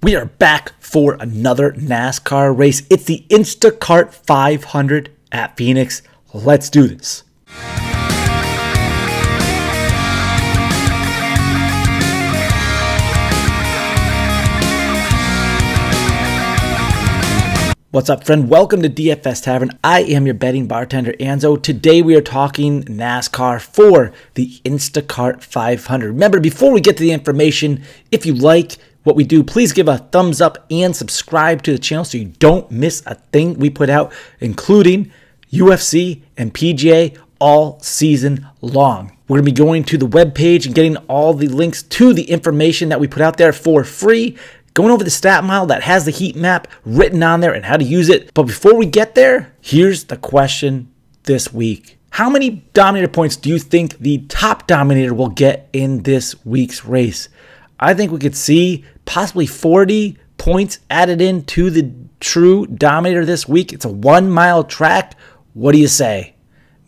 We are back for another NASCAR race. It's the Instacart 500 at Phoenix. Let's do this. What's up, friend? Welcome to DFS Tavern. I am your betting bartender, Anzo. Today we are talking NASCAR for the Instacart 500. Remember, before we get to the information, if you like what we do, please give a thumbs up and subscribe to the channel so you don't miss a thing we put out, including UFC and PGA all season long. We're going to be going to the webpage and getting all the links to the information that we put out there for free going over the stat model that has the heat map written on there and how to use it. But before we get there, here's the question this week. How many Dominator points do you think the top Dominator will get in this week's race? I think we could see possibly 40 points added in to the true Dominator this week. It's a one mile track. What do you say?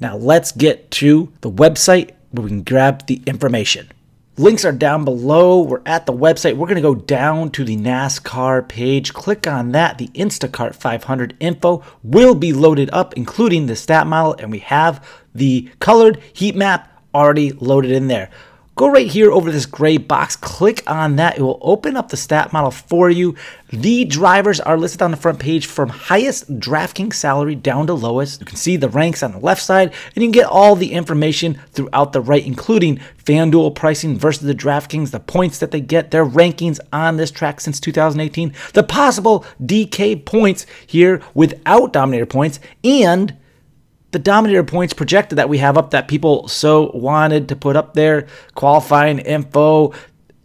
Now let's get to the website where we can grab the information. Links are down below. We're at the website. We're going to go down to the NASCAR page. Click on that. The Instacart 500 info will be loaded up, including the stat model, and we have the colored heat map already loaded in there. Go right here over this gray box, click on that. It will open up the stat model for you. The drivers are listed on the front page from highest DraftKings salary down to lowest. You can see the ranks on the left side, and you can get all the information throughout the right, including FanDuel pricing versus the DraftKings, the points that they get, their rankings on this track since 2018, the possible DK points here without Dominator points, and the Dominator points projected that we have up that people so wanted to put up there, qualifying info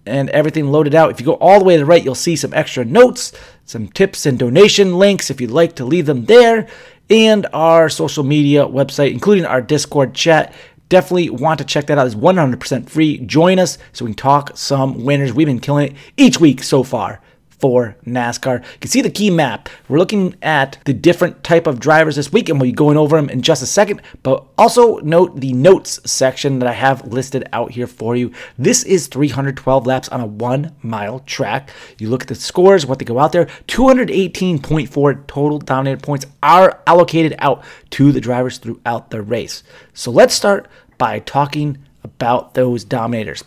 and everything loaded out. If you go all the way to the right, you'll see some extra notes, some tips and donation links if you'd like to leave them there, and our social media website, including our Discord chat. Definitely want to check that out. It's 100% free. Join us so we can talk some winners. We've been killing it each week so far for NASCAR. You can see the key map. We're looking at the different type of drivers this week, and we'll be going over them in just a second. But also note the notes section that I have listed out here for you. This is 312 laps on a one mile track. You look at the scores, what they go out there. 218.4 total dominated points are allocated out to the drivers throughout the race. So let's start by talking about those dominators.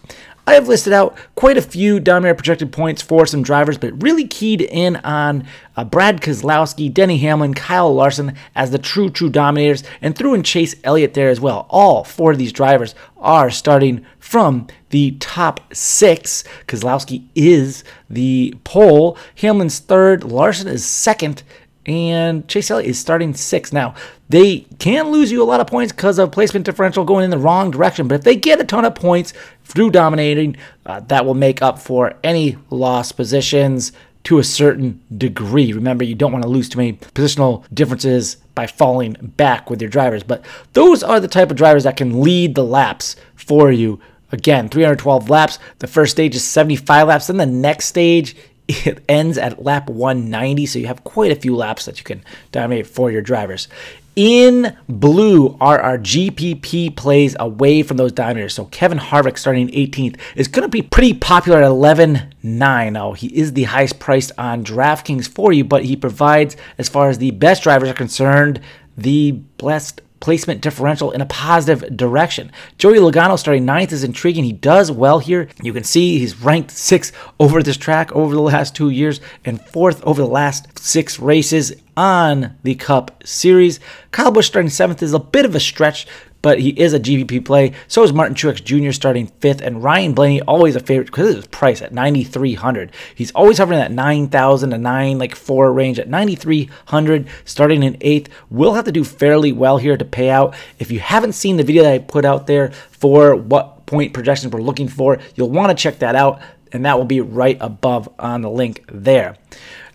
I have listed out quite a few Dominator projected points for some drivers, but really keyed in on uh, Brad Keselowski, Denny Hamlin, Kyle Larson as the true, true Dominators, and threw in Chase Elliott there as well. All four of these drivers are starting from the top six. Keselowski is the pole, Hamlin's third, Larson is second, and Chase Elliott is starting sixth. Now, they can lose you a lot of points because of placement differential going in the wrong direction, but if they get a ton of points through dominating, uh, that will make up for any lost positions to a certain degree. Remember, you don't want to lose too many positional differences by falling back with your drivers, but those are the type of drivers that can lead the laps for you. Again, 312 laps. The first stage is 75 laps. Then the next stage it ends at lap 190, so you have quite a few laps that you can dominate for your drivers. In blue are our GPP plays away from those dominators. So Kevin Harvick starting 18th is going to be pretty popular at 11.9. Now, he is the highest priced on DraftKings for you, but he provides, as far as the best drivers are concerned, the best placement differential in a positive direction. Joey Logano starting ninth is intriguing. He does well here. You can see he's ranked sixth over this track over the last two years and fourth over the last six races on the Cup Series. Kyle Busch starting seventh is a bit of a stretch but he is a GPP play. So is Martin Truex Jr. starting fifth, and Ryan Blaney always a favorite because his price at 9,300. He's always hovering that 9,000 to 9 like four range at 9,300, starting in eighth. We'll have to do fairly well here to pay out. If you haven't seen the video that I put out there for what point projections we're looking for, you'll want to check that out, and that will be right above on the link there.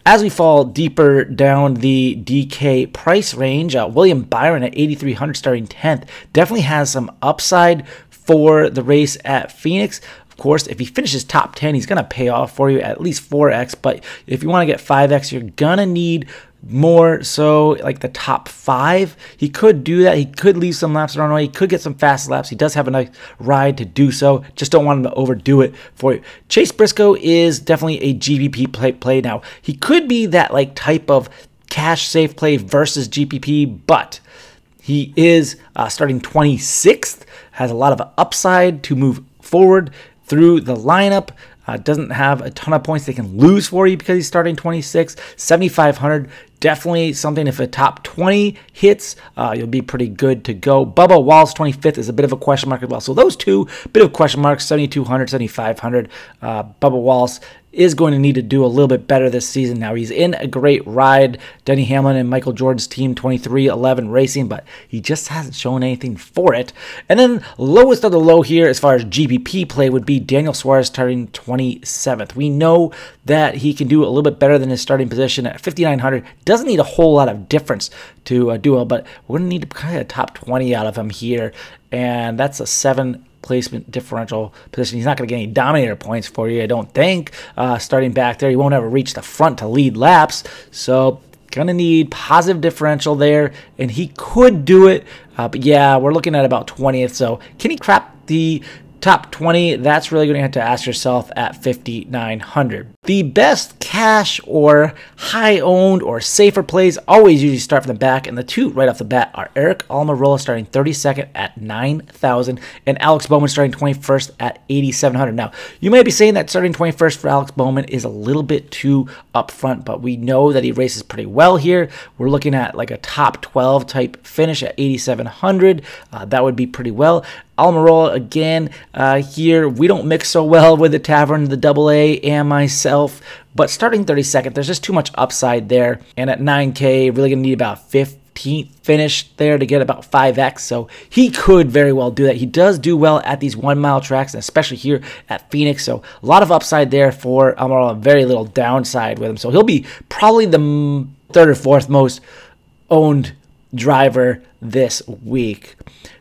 As we fall deeper down the DK price range, uh, William Byron at 8,300 starting 10th definitely has some upside for the race at Phoenix. Of course, if he finishes top 10, he's going to pay off for you at least 4x. But if you want to get 5x, you're going to need more so like the top five. He could do that. He could leave some laps around the way. He could get some fast laps. He does have a nice ride to do so. Just don't want him to overdo it for you. Chase Briscoe is definitely a GPP play, play now. He could be that like type of cash safe play versus GPP, but he is uh, starting 26th, has a lot of upside to move forward through the lineup. Uh, doesn't have a ton of points they can lose for you because he's starting 26. 7,500 definitely something. If a top 20 hits uh, you'll be pretty good to go. Bubba wallace 25th is a bit of a question mark as well. So those two bit of question marks 7200 7500 uh, bubba wallace is going to need to do a little bit better this season. Now, he's in a great ride, Denny Hamlin and Michael Jordan's team 23XI Racing, but he just hasn't shown anything for it. And then, lowest of the low here, as far as GPP play, would be Daniel Suarez starting 27th. We know that he can do a little bit better than his starting position at 5,900. Doesn't need a whole lot of difference to uh, do but we're going to need to kind of a top 20 out of him here. And that's a seven placement differential position. He's not going to get any dominator points for you, I don't think. Uh, starting back there, he won't ever reach the front to lead laps. So going to need positive differential there, and he could do it. Uh, but yeah, we're looking at about 20th. So can he crap the top 20, that's really going to have to ask yourself at 5,900. The best cash or high owned or safer plays always usually start from the back, and the two right off the bat are Aric Almirola starting 32nd at 9,000 and Alex Bowman starting 21st at 8,700. Now, you may be saying that starting 21st for Alex Bowman is a little bit too upfront, but we know that he races pretty well here. We're looking at like a top 12 type finish at 8,700. Uh, that would be pretty well. Almirola again uh, here. We don't mix so well with the Tavern, the Double A, and myself. But starting 32nd, there's just too much upside there. And at 9K, really gonna need about 15th finish there to get about 5x. So he could very well do that. He does do well at these one mile tracks, and especially here at Phoenix. So a lot of upside there for Almirola, very little downside with him. So he'll be probably the third or fourth most owned driver this week.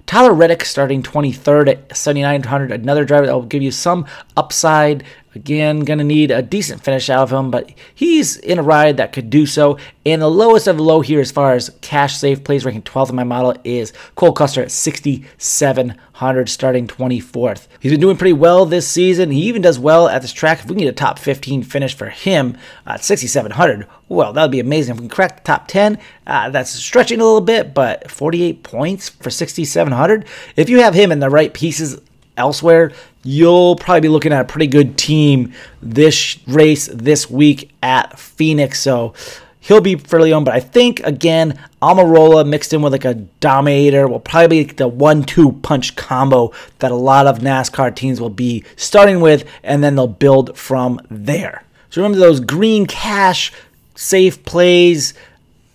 Tyler Reddick starting 23rd at 7,900, another driver that will give you some upside Again, going to need a decent finish out of him, but he's in a ride that could do so. And the lowest of the low here, as far as cash safe plays, ranking 12th in my model, is Cole Custer at 6,700, starting 24th. He's been doing pretty well this season. He even does well at this track. If we can get a top 15 finish for him at 6,700, well, that would be amazing. If we can crack the top 10, uh, that's stretching a little bit, but 48 points for 6,700. If you have him in the right pieces elsewhere, you'll probably be looking at a pretty good team this race this week at Phoenix. So he'll be fairly owned. But I think again, Almirola mixed in with like a Dominator will probably be the one-two punch combo that a lot of NASCAR teams will be starting with, and then they'll build from there. So remember those green cash safe plays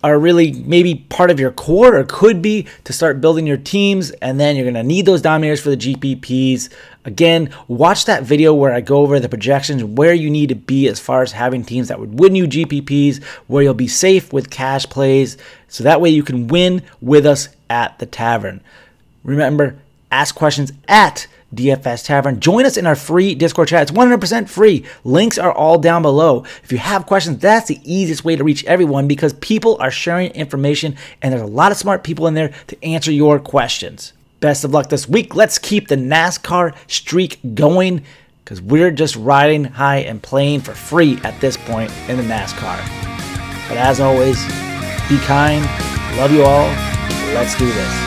are really maybe part of your core or could be to start building your teams and then you're going to need those dominators for the GPPs. Again, watch that video where I go over the projections where you need to be as far as having teams that would win you GPPs, where you'll be safe with cash plays so that way you can win with us at the tavern. Remember, ask questions at DFS Tavern. Join us in our free Discord chat. It's 100% free. Links are all down below. If you have questions, that's the easiest way to reach everyone because people are sharing information and there's a lot of smart people in there to answer your questions. Best of luck this week. Let's keep the NASCAR streak going because we're just riding high and playing for free at this point in the NASCAR. But as always, be kind. Love you all. Let's do this.